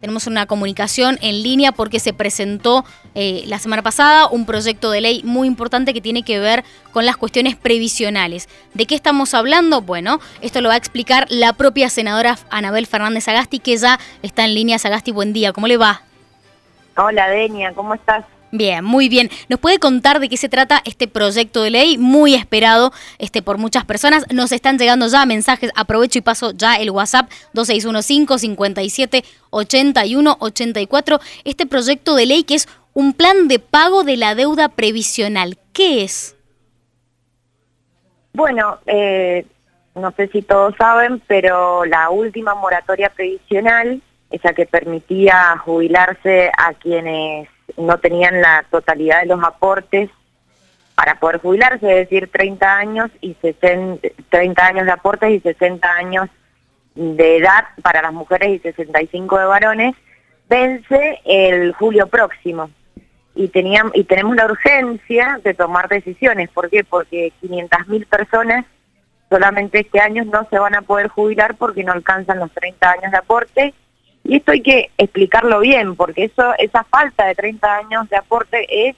Tenemos una comunicación en línea porque se presentó eh, la semana pasada un proyecto de ley muy importante que tiene que ver con las cuestiones previsionales. ¿De qué estamos hablando? Bueno, esto lo va a explicar la propia senadora Anabel Fernández Agasti, que ya está en línea. Sagasti, buen día, ¿cómo le va? Hola, Denia, ¿cómo estás? Bien, muy bien. ¿Nos puede contar de qué se trata este proyecto de ley muy esperado este, por muchas personas? Nos están llegando ya mensajes. Aprovecho y paso ya el WhatsApp 2615 57 81 84. Este proyecto de ley que es un plan de pago de la deuda previsional. ¿Qué es? Bueno, eh, no sé si todos saben, pero la última moratoria previsional, esa que permitía jubilarse a quienes no tenían la totalidad de los aportes para poder jubilarse, es decir, 30 años y 60, 30 años de aportes y 60 años de edad para las mujeres y 65 de varones, vence el julio próximo. Y, teníamos, y tenemos la urgencia de tomar decisiones. ¿Por qué? Porque 500.000 personas solamente este año no se van a poder jubilar porque no alcanzan los 30 años de aporte y esto hay que explicarlo bien, porque eso, esa falta de 30 años de aporte es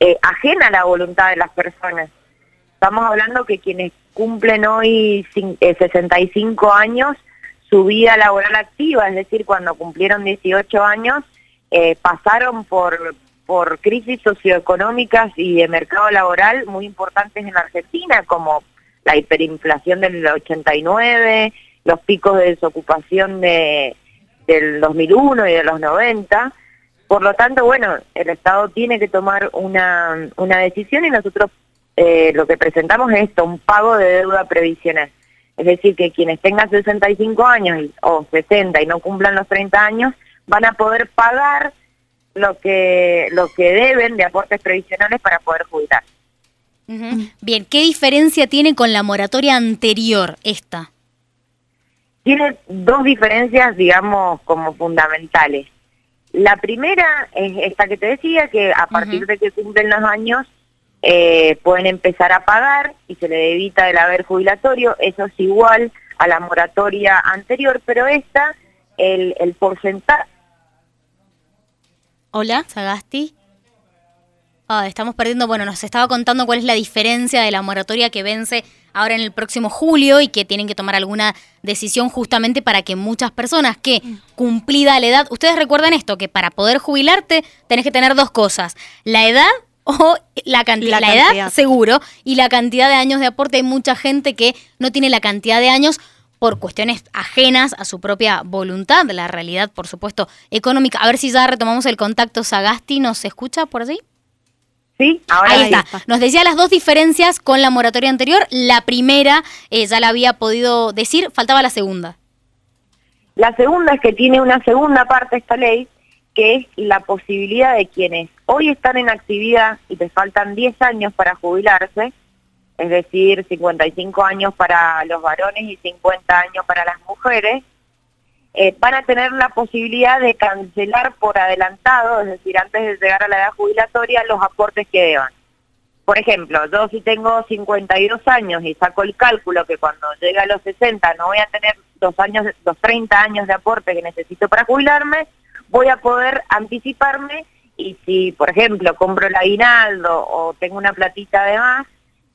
eh, ajena a la voluntad de las personas. Estamos hablando que quienes cumplen hoy 65 eh, años, su vida laboral activa, es decir, cuando cumplieron 18 años, eh, pasaron por, por crisis socioeconómicas y de mercado laboral muy importantes en Argentina, como la hiperinflación del 89, los picos de desocupación de, del 2001 y de los 90. Por lo tanto, bueno, el Estado tiene que tomar una, una decisión y nosotros eh, lo que presentamos es esto, un pago de deuda previsional. Es decir, que quienes tengan 65 años o 60 y no cumplan los 30 años, van a poder pagar lo que, lo que deben de aportes previsionales para poder jubilar. Bien, ¿qué diferencia tiene con la moratoria anterior esta? Tiene dos diferencias, digamos, como fundamentales. La primera es esta que te decía, que a partir de que cumplen los años eh, pueden empezar a pagar y se le evita el haber jubilatorio, eso es igual a la moratoria anterior, pero esta, el, el porcentaje... Hola, Sagasti. Ah, estamos perdiendo, bueno, nos estaba contando cuál es la diferencia de la moratoria que vence ahora en el próximo julio y que tienen que tomar alguna decisión justamente para que muchas personas que cumplida la edad, ustedes recuerdan esto, que para poder jubilarte tenés que tener dos cosas, la edad o la, cantidad, la, edad seguro y la cantidad de años de aporte. Hay mucha gente que no tiene la cantidad de años por cuestiones ajenas a su propia voluntad, la realidad, por supuesto, económica. A ver si ya retomamos el contacto. Sagasti, ¿nos escucha por allí? Ahora ahí está. Nos decía las dos diferencias con la moratoria anterior. La primera eh, ya la había podido decir, faltaba la segunda. La segunda es que tiene una segunda parte esta ley, que es la posibilidad de quienes hoy están en actividad y te faltan 10 años para jubilarse, es decir, 55 años para los varones y 50 años para las mujeres, eh, van a tener la posibilidad de cancelar por adelantado, es decir, antes de llegar a la edad jubilatoria, los aportes que deban. Por ejemplo, yo si tengo 52 años y saco el cálculo que cuando llegue a los 60 no voy a tener los, años, los 30 años de aporte que necesito para jubilarme, voy a poder anticiparme y si, por ejemplo, compro el aguinaldo o tengo una platita de más,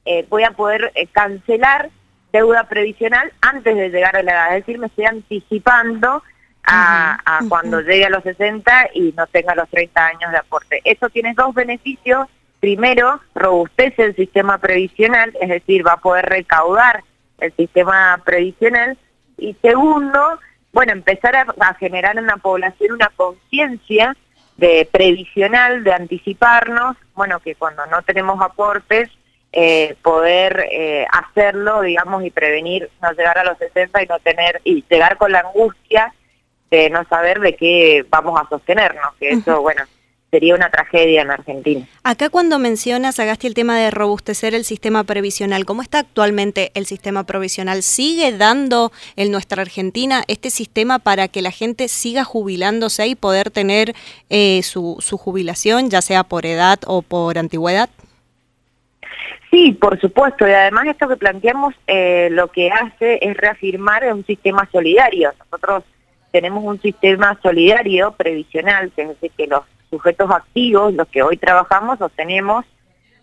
eh, voy a poder eh, cancelar deuda previsional antes de llegar a la edad, es decir, me estoy anticipando a, cuando llegue a los 60 y no tenga los 30 años de aporte. Eso tiene dos beneficios. Primero, robustece el sistema previsional, es decir, va a poder recaudar el sistema previsional. Y segundo, bueno, empezar a, generar en la población una conciencia de previsional, de anticiparnos, bueno, que cuando no tenemos aportes, eh, poder eh, hacerlo, digamos, y prevenir no llegar a los 60 y no tener, y llegar con la angustia de no saber de qué vamos a sostenernos, que eso, bueno, sería una tragedia en Argentina. Acá cuando mencionas, Agasti, el tema de robustecer el sistema previsional, ¿cómo está actualmente el sistema provisional? ¿Sigue dando en nuestra Argentina este sistema para que la gente siga jubilándose y poder tener eh, su, su jubilación, ya sea por edad o por antigüedad? Sí, por supuesto, y además esto que planteamos eh, lo que hace es reafirmar un sistema solidario. Nosotros tenemos un sistema solidario previsional, que es decir, que los sujetos activos, los que hoy trabajamos, sostenemos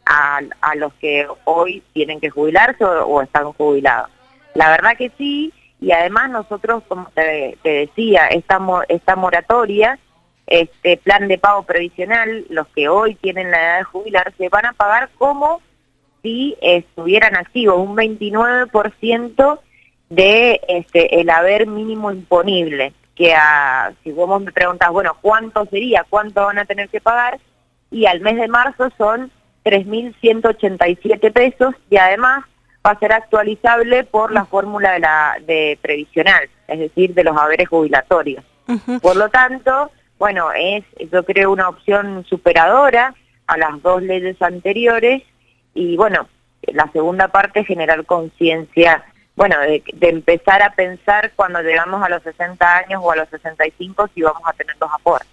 a, los que hoy tienen que jubilarse o, están jubilados. La verdad que sí, y además nosotros, como te, decía, esta, esta moratoria, este plan de pago previsional, los que hoy tienen la edad de jubilarse, van a pagar como si estuvieran activos, un 29% de este, el haber mínimo imponible, que a, si vos me preguntas, bueno, ¿cuánto sería? ¿Cuánto van a tener que pagar? Y al mes de marzo son 3.187 pesos y además va a ser actualizable por la fórmula de la de previsional, es decir, de los haberes jubilatorios. Por lo tanto, bueno, es yo creo una opción superadora a las dos leyes anteriores y bueno, la segunda parte generar conciencia bueno, de, empezar a pensar cuando llegamos a los 60 años o a los 65 si vamos a tener los aportes.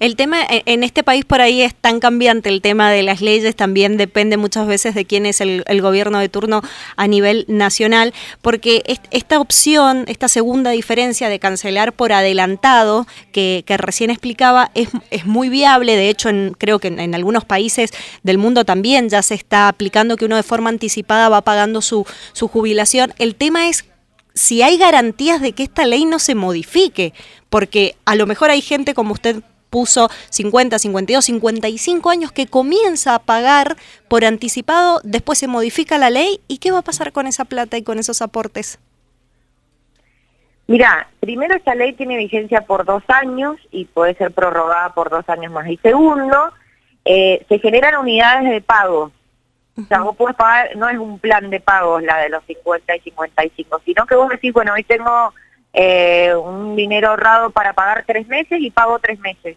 El tema, e, en este país por ahí es tan cambiante el tema de las leyes, también depende muchas veces de quién es el, gobierno de turno a nivel nacional, porque esta opción, esta segunda diferencia de cancelar por adelantado que, recién explicaba, es, muy viable, de hecho en, creo que en, algunos países del mundo también ya se está aplicando que uno de forma anticipada va pagando su, su jubilación. Tema es si hay garantías de que esta ley no se modifique, porque a lo mejor hay gente como usted puso 50, 52, 55 años que comienza a pagar por anticipado, después se modifica la ley y ¿qué va a pasar con esa plata y con esos aportes? Mira, primero esta ley tiene vigencia por dos años y puede ser prorrogada por dos años más. Y segundo, eh, se generan unidades de pago o sea, vos podés pagar, no es un plan de pagos la de los 50 y 55, sino que vos decís, bueno, hoy tengo eh, un dinero ahorrado para pagar tres meses y pago tres meses.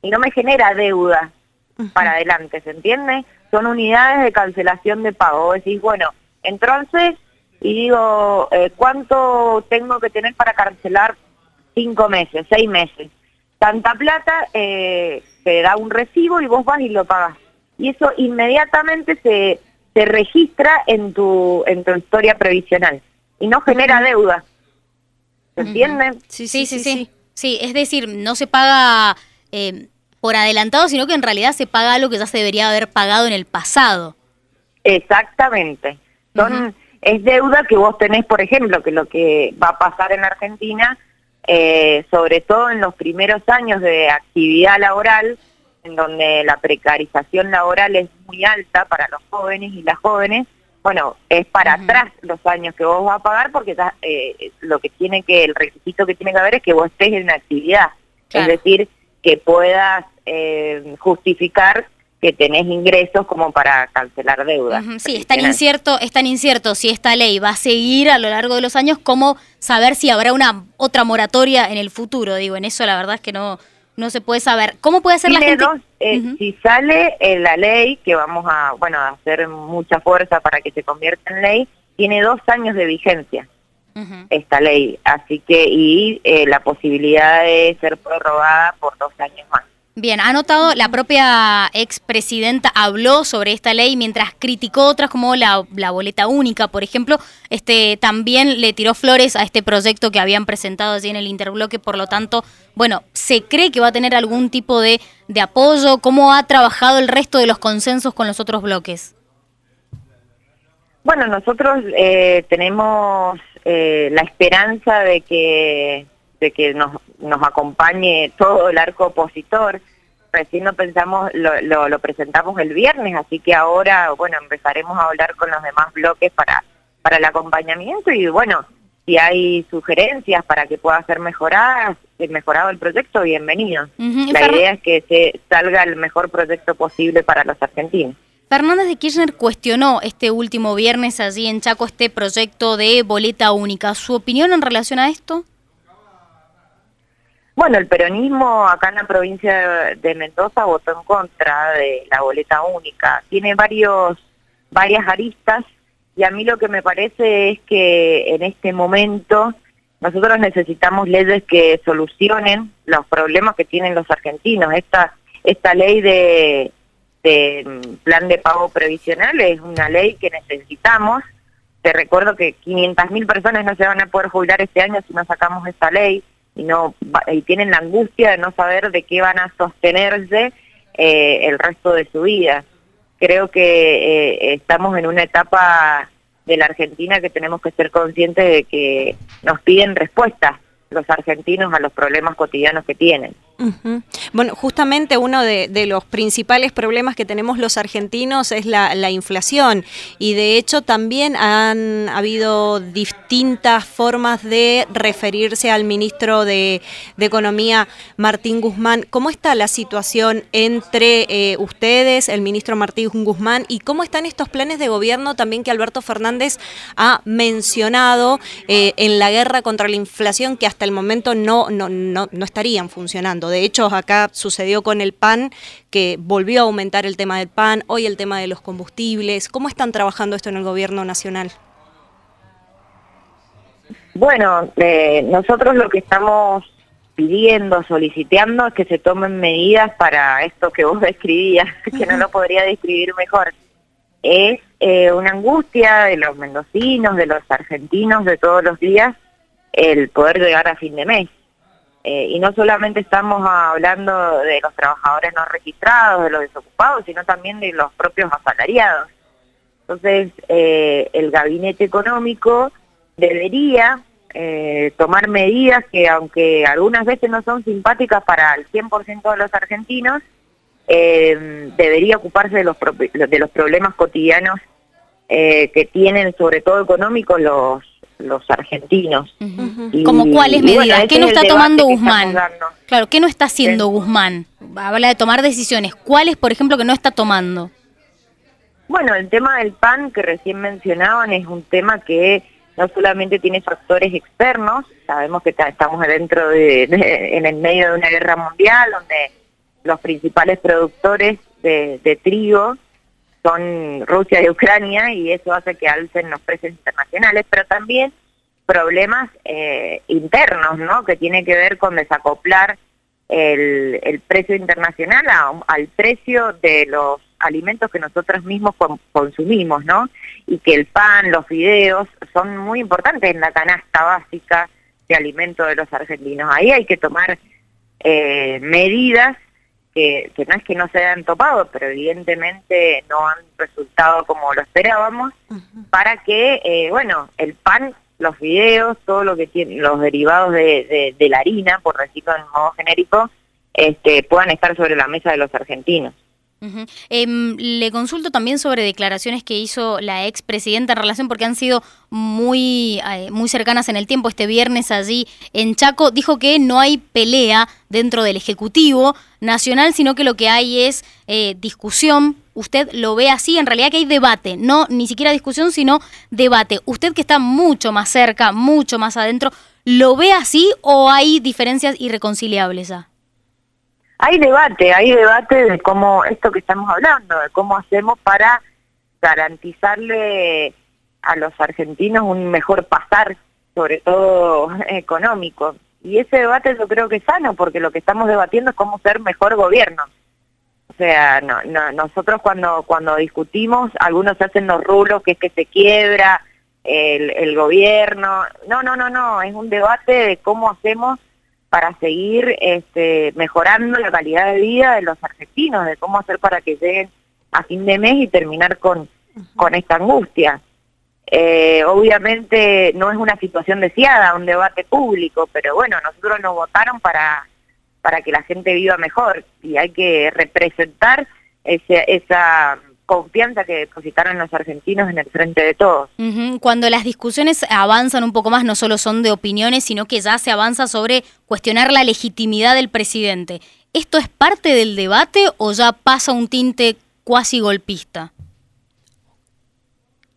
Y no me genera deuda para adelante, ¿se entiende? Son unidades de cancelación de pago. Vos decís, bueno, entonces, y digo, eh, ¿cuánto tengo que tener para cancelar cinco meses, seis meses? Tanta plata, eh, te da un recibo y vos vas y lo pagas y eso inmediatamente se, se registra en tu, en tu historia previsional y no genera deuda. ¿Se entiende? Sí sí, sí sí, sí, es decir, no se paga eh, por adelantado, sino que en realidad se paga lo que ya se debería haber pagado en el pasado. Exactamente. Son, Es deuda que vos tenés, por ejemplo, que lo que va a pasar en Argentina, eh, sobre todo en los primeros años de actividad laboral, en donde la precarización laboral es muy alta para los jóvenes y las jóvenes, bueno, es para atrás los años que vos vas a pagar porque eh, lo que tiene que, el requisito que tiene que haber es que vos estés en actividad, es decir, que puedas eh, justificar que tenés ingresos como para cancelar deudas. Sí, es tan incierto, es tan incierto si esta ley va a seguir a lo largo de los años como saber si habrá una otra moratoria en el futuro. Digo, en eso la verdad es que no no se puede saber. ¿Cómo puede ser la gente? Eh, si sale la ley, que vamos a, bueno, a hacer mucha fuerza para que se convierta en ley, tiene dos años de vigencia esta ley, así que y eh, la posibilidad de ser prorrogada por dos años más. Bien, ha notado, la propia expresidenta habló sobre esta ley mientras criticó otras como la, boleta única, por ejemplo, este también le tiró flores a este proyecto que habían presentado allí en el interbloque, por lo tanto, bueno, ¿se cree que va a tener algún tipo de, apoyo? ¿Cómo ha trabajado el resto de los consensos con los otros bloques? Bueno, nosotros eh, tenemos eh, la esperanza de que de que nos, nos acompañe todo el arco opositor. Recién lo pensamos, lo, lo, presentamos el viernes, así que ahora, bueno, empezaremos a hablar con los demás bloques para, para el acompañamiento y bueno, si hay sugerencias para que pueda ser mejoradas, eh, mejorado el proyecto, bienvenido. La idea es que se salga el mejor proyecto posible para los argentinos. Fernández de Kirchner cuestionó este último viernes allí en Chaco este proyecto de boleta única. ¿Su opinión en relación a esto? Bueno, el peronismo acá en la provincia de Mendoza votó en contra de la boleta única. Tiene varios, varias aristas y a mí lo que me parece es que en este momento nosotros necesitamos leyes que solucionen los problemas que tienen los argentinos. Esta, esta ley de, de plan de pago previsional es una ley que necesitamos. Te recuerdo que 500.000 personas no se van a poder jubilar este año si no sacamos esta ley y no y tienen la angustia de no saber de qué van a sostenerse eh, el resto de su vida. Creo que eh, estamos en una etapa de la Argentina que tenemos que ser conscientes de que nos piden respuestas los argentinos a los problemas cotidianos que tienen. Bueno, justamente uno de, los principales problemas que tenemos los argentinos es la, inflación y de hecho también han habido distintas formas de referirse al ministro de, Economía, Martín Guzmán. ¿Cómo está la situación entre eh, ustedes, el ministro Martín Guzmán, y cómo están estos planes de gobierno también que Alberto Fernández ha mencionado eh, en la guerra contra la inflación que hasta el momento no, no, no, no estarían funcionando? De hecho, acá sucedió con el pan, que volvió a aumentar el tema del pan, hoy el tema de los combustibles. ¿Cómo están trabajando esto en el gobierno nacional? Bueno, eh, nosotros lo que estamos pidiendo, solicitando es que se tomen medidas para esto que vos describías, que no lo podría describir mejor. Es eh, una angustia de los mendocinos, de los argentinos de todos los días, el poder llegar a fin de mes. Eh, y no solamente estamos hablando de los trabajadores no registrados, de los desocupados, sino también de los propios asalariados. Entonces, eh, el gabinete económico debería eh, tomar medidas que, aunque algunas veces no son simpáticas para el 100% de los argentinos, debería ocuparse de los, de los problemas cotidianos que tienen, sobre todo económicos, los, los argentinos. ¿Como cuáles medidas? ¿Qué no está tomando Guzmán? Claro, ¿qué no está haciendo Guzmán? Habla de tomar decisiones. ¿Cuáles, por ejemplo, que no está tomando? Bueno, el tema del PAN que recién mencionaban es un tema que no solamente tiene factores externos, sabemos que estamos dentro de, en el medio de una guerra mundial donde los principales productores de, de trigo son Rusia y Ucrania y eso hace que alcen los precios internacionales, pero también problemas eh, internos, ¿no? Que tiene que ver con desacoplar el, precio internacional al precio de los alimentos que nosotros mismos consumimos, ¿no? Y que el pan, los fideos son muy importantes en la canasta básica de alimentos de los argentinos. Ahí hay que tomar eh, medidas que, no es que no se hayan topado, pero evidentemente no han resultado como lo esperábamos, para que, eh, bueno, el pan, los videos, todo lo que tiene, los derivados de, la harina, por decirlo en modo genérico, este, puedan estar sobre la mesa de los argentinos. Em, le consulto también sobre declaraciones que hizo la expresidenta en relación, porque han sido muy, eh, muy cercanas en el tiempo. Este viernes allí en Chaco dijo que no hay pelea dentro del Ejecutivo Nacional, sino que lo que hay es eh, discusión. Usted lo ve así, en realidad que hay debate, no ni siquiera discusión, sino debate. Usted que está mucho más cerca, mucho más adentro, ¿lo ve así o hay diferencias irreconciliables? Ah? Hay debate, hay debate de cómo, esto que estamos hablando, de cómo hacemos para garantizarle a los argentinos un mejor pasar, sobre todo económico. Y ese debate yo creo que es sano, porque lo que estamos debatiendo es cómo ser mejor gobierno. O sea, no, no, nosotros cuando, cuando discutimos, algunos hacen los rulos, que es que se quiebra el, el gobierno. No, no, no, no, es un debate de cómo hacemos para seguir este, mejorando la calidad de vida de los argentinos, de cómo hacer para que lleguen a fin de mes y terminar con, con esta angustia. Eh, obviamente no es una situación deseada, un debate público, pero bueno, nosotros nos votaron para, para que la gente viva mejor y hay que representar ese, esa confianza que depositaron los argentinos en el frente de todos. Cuando las discusiones avanzan un poco más, no solo son de opiniones, sino que ya se avanza sobre cuestionar la legitimidad del presidente. ¿Esto es parte del debate o ya pasa un tinte cuasi golpista?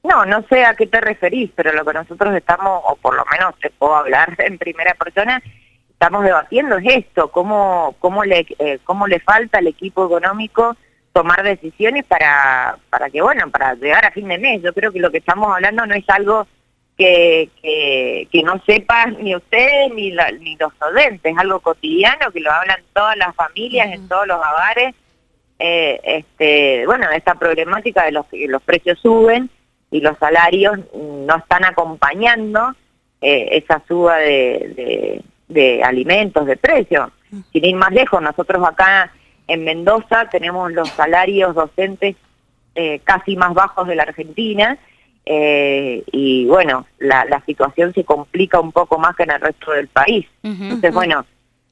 No, no sé a qué te referís, pero lo que nosotros estamos, o por lo menos te puedo hablar en primera persona, estamos debatiendo es esto, cómo, cómo, le, eh, cómo le falta al equipo económico tomar decisiones para, para que, bueno, para llegar a fin de mes. Yo creo que lo que estamos hablando no es algo que, que, no sepan ni ustedes ni, ni los docentes, es algo cotidiano que lo hablan todas las familias, en todos los hogares. Eh, este, bueno, esta problemática de los que los precios suben y los salarios no están acompañando eh, esa suba de, de alimentos, de precios. Sin ir más lejos, nosotros acá en Mendoza tenemos los salarios docentes eh, casi más bajos de la Argentina eh, y bueno, la, la, situación se complica un poco más que en el resto del país. Entonces, bueno,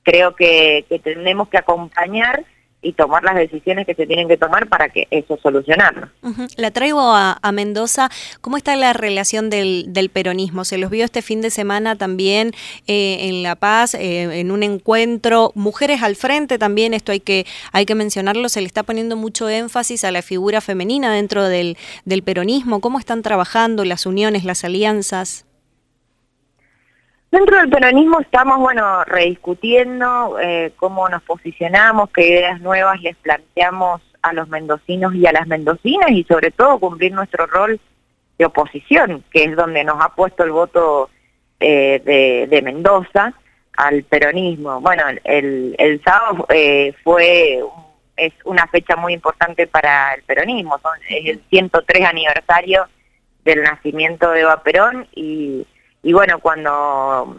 creo que, que tenemos que acompañar y tomar las decisiones que se tienen que tomar para que eso solucionarlo. La traigo a, Mendoza. ¿Cómo está la relación del, del, peronismo? Se los vio este fin de semana también eh, en La Paz, eh, en un encuentro. Mujeres al frente también, esto hay que, hay que mencionarlo, se le está poniendo mucho énfasis a la figura femenina dentro del, del peronismo. ¿Cómo están trabajando las uniones, las alianzas? Dentro del peronismo estamos, bueno, rediscutiendo eh, cómo nos posicionamos, qué ideas nuevas les planteamos a los mendocinos y a las mendocinas y sobre todo cumplir nuestro rol de oposición, que es donde nos ha puesto el voto eh, de, Mendoza al peronismo. Bueno, el, el sábado eh, fue es una fecha muy importante para el peronismo, Son, es el 103 aniversario del nacimiento de Eva Perón y y bueno, cuando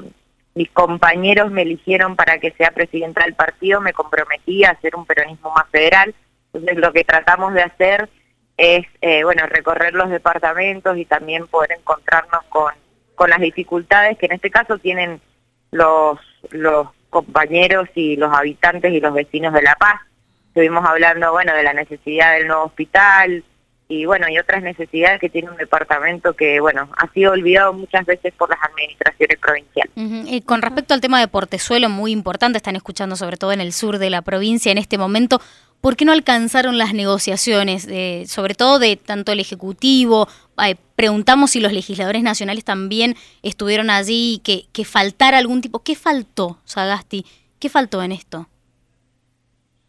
mis compañeros me eligieron para que sea presidenta del partido, me comprometí a hacer un peronismo más federal. Entonces lo que tratamos de hacer es, eh, bueno, recorrer los departamentos y también poder encontrarnos con, con las dificultades que en este caso tienen los, los compañeros y los habitantes y los vecinos de La Paz. Estuvimos hablando, bueno, de la necesidad del nuevo hospital, y bueno, y otras necesidades que tiene un departamento que, bueno, ha sido olvidado muchas veces por las administraciones provinciales. Y con respecto al tema de Portezuelo, muy importante, están escuchando sobre todo en el sur de la provincia en este momento, ¿por qué no alcanzaron las negociaciones, sobre todo de tanto el Ejecutivo? preguntamos si los legisladores nacionales también estuvieron allí, que, que faltara algún tipo, ¿qué faltó, Sagasti? ¿Qué faltó en esto?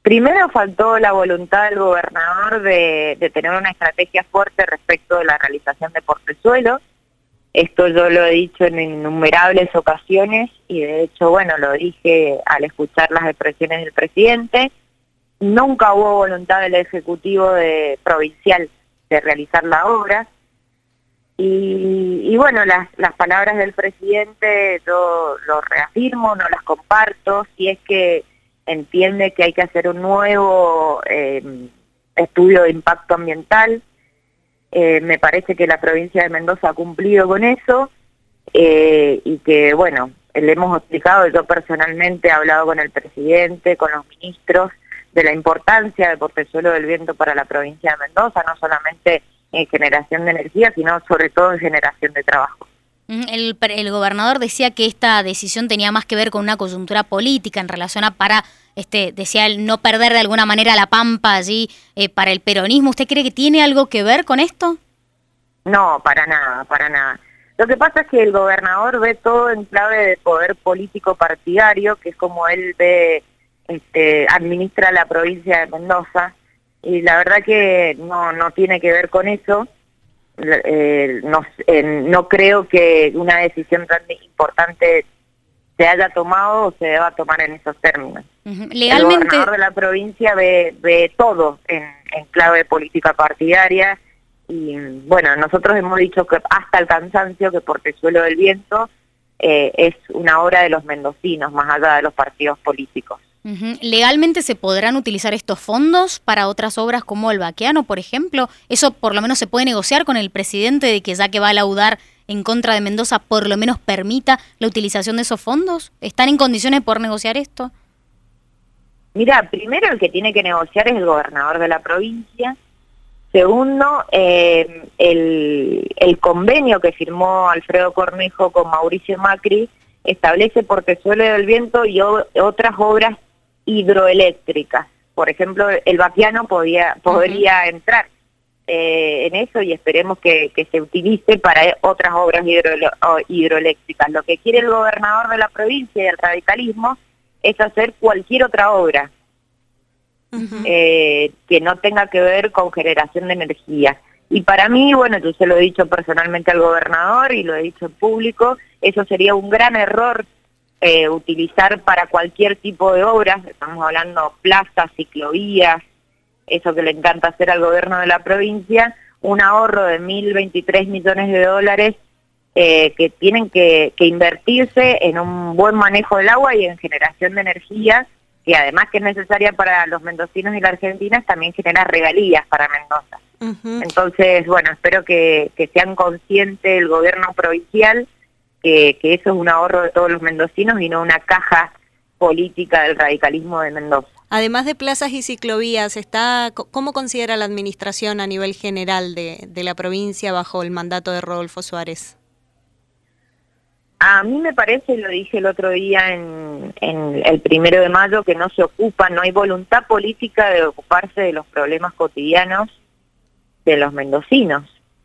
Primero faltó la voluntad del gobernador de, tener una estrategia fuerte respecto de la realización de portezuelo. Esto yo lo he dicho en innumerables ocasiones y de hecho, bueno, lo dije al escuchar las expresiones del presidente. Nunca hubo voluntad del Ejecutivo provincial de realizar la obra. Y, y bueno, las, las palabras del presidente yo lo reafirmo, no las comparto. Si es que entiende que hay que hacer un nuevo eh, estudio de impacto ambiental. Eh, me parece que la provincia de Mendoza ha cumplido con eso eh, y que, bueno, le hemos explicado, yo personalmente he hablado con el presidente, con los ministros, de la importancia del portezuelo del viento para la provincia de Mendoza, no solamente en generación de energía, sino sobre todo en generación de trabajo. El, el, gobernador decía que esta decisión tenía más que ver con una coyuntura política en relación a para, este, decía él, no perder de alguna manera la pampa allí eh, para el peronismo. ¿Usted cree que tiene algo que ver con esto? No, para nada, para nada. Lo que pasa es que el gobernador ve todo en clave de poder político partidario, que es como él ve, este, administra la provincia de Mendoza, y la verdad que no, no tiene que ver con eso eh, no, no creo que una decisión tan importante se haya tomado o se deba tomar en esos términos. Legalmente... El gobernador de la provincia ve, ve todo en, en clave de política partidaria y bueno, nosotros hemos dicho que hasta el cansancio que Portezuelo del Viento eh, es una obra de los mendocinos, más allá de los partidos políticos. ¿Legalmente se podrán utilizar estos fondos para otras obras como el vaqueano, por ejemplo? ¿Eso por lo menos se puede negociar con el presidente de que ya que va a laudar en contra de Mendoza, por lo menos permita la utilización de esos fondos? ¿Están en condiciones por negociar esto? Mira, primero el que tiene que negociar es el gobernador de la provincia. Segundo, eh, el, el convenio que firmó Alfredo Cornejo con Mauricio Macri establece porque suele del viento y otras obras hidroeléctricas. Por ejemplo, el vaquiano podía, podría entrar eh, en eso y esperemos que, se utilice para otras obras hidroeléctricas. Lo que quiere el gobernador de la provincia y el radicalismo es hacer cualquier otra obra eh, que no tenga que ver con generación de energía. Y para mí, bueno, yo se lo he dicho personalmente al gobernador y lo he dicho en público, eso sería un gran error eh, utilizar para cualquier tipo de obras, estamos hablando plazas, ciclovías, eso que le encanta hacer al gobierno de la provincia, un ahorro de 1.023 millones de dólares eh, que tienen que, invertirse en un buen manejo del agua y en generación de energía, que además que es necesaria para los mendocinos y la Argentina, también genera regalías para Mendoza. Entonces, bueno, espero que, sean conscientes el gobierno provincial que, que eso es un ahorro de todos los mendocinos y no una caja política del radicalismo de Mendoza. Además de plazas y ciclovías, está, ¿cómo considera la administración a nivel general de, la provincia bajo el mandato de Rodolfo Suárez? A mí me parece, lo dije el otro día en, el primero de mayo, que no se ocupa, no hay voluntad política de ocuparse de los problemas cotidianos de los mendocinos.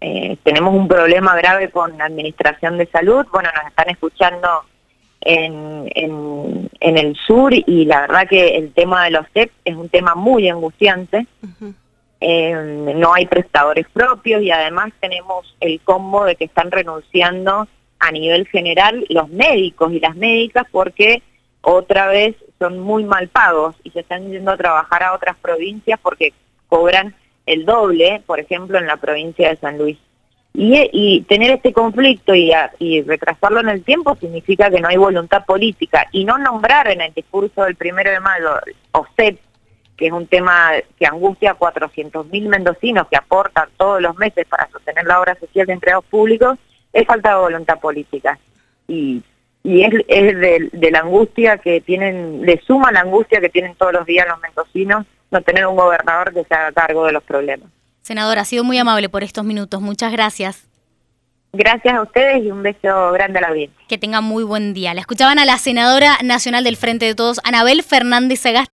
Eh, tenemos un problema grave con la administración de salud, bueno, nos están escuchando en, en, el sur y la verdad que el tema de los TEP es un tema muy angustiante. Eh, no hay prestadores propios y además tenemos el combo de que están renunciando a nivel general los médicos y las médicas porque otra vez son muy mal pagos y se están yendo a trabajar a otras provincias porque cobran el doble, por ejemplo, en la provincia de San Luis. Y, tener este conflicto y, retrasarlo en el tiempo significa que no hay voluntad política. Y no nombrar en el discurso del primero de mayo OSEP, que es un tema que angustia a 400.000 mendocinos que aportan todos los meses para sostener la obra social de empleados públicos, es falta de voluntad política. Y, es, de, de, la angustia que tienen, le suma la angustia que tienen todos los días los mendocinos no tener un gobernador que se haga cargo de los problemas. Senadora, ha sido muy amable por estos minutos. Muchas gracias. Gracias a ustedes y un beso grande a la audiencia. Que tengan muy buen día. La escuchaban a la senadora nacional del Frente de Todos, Anabel Fernández Sagasti.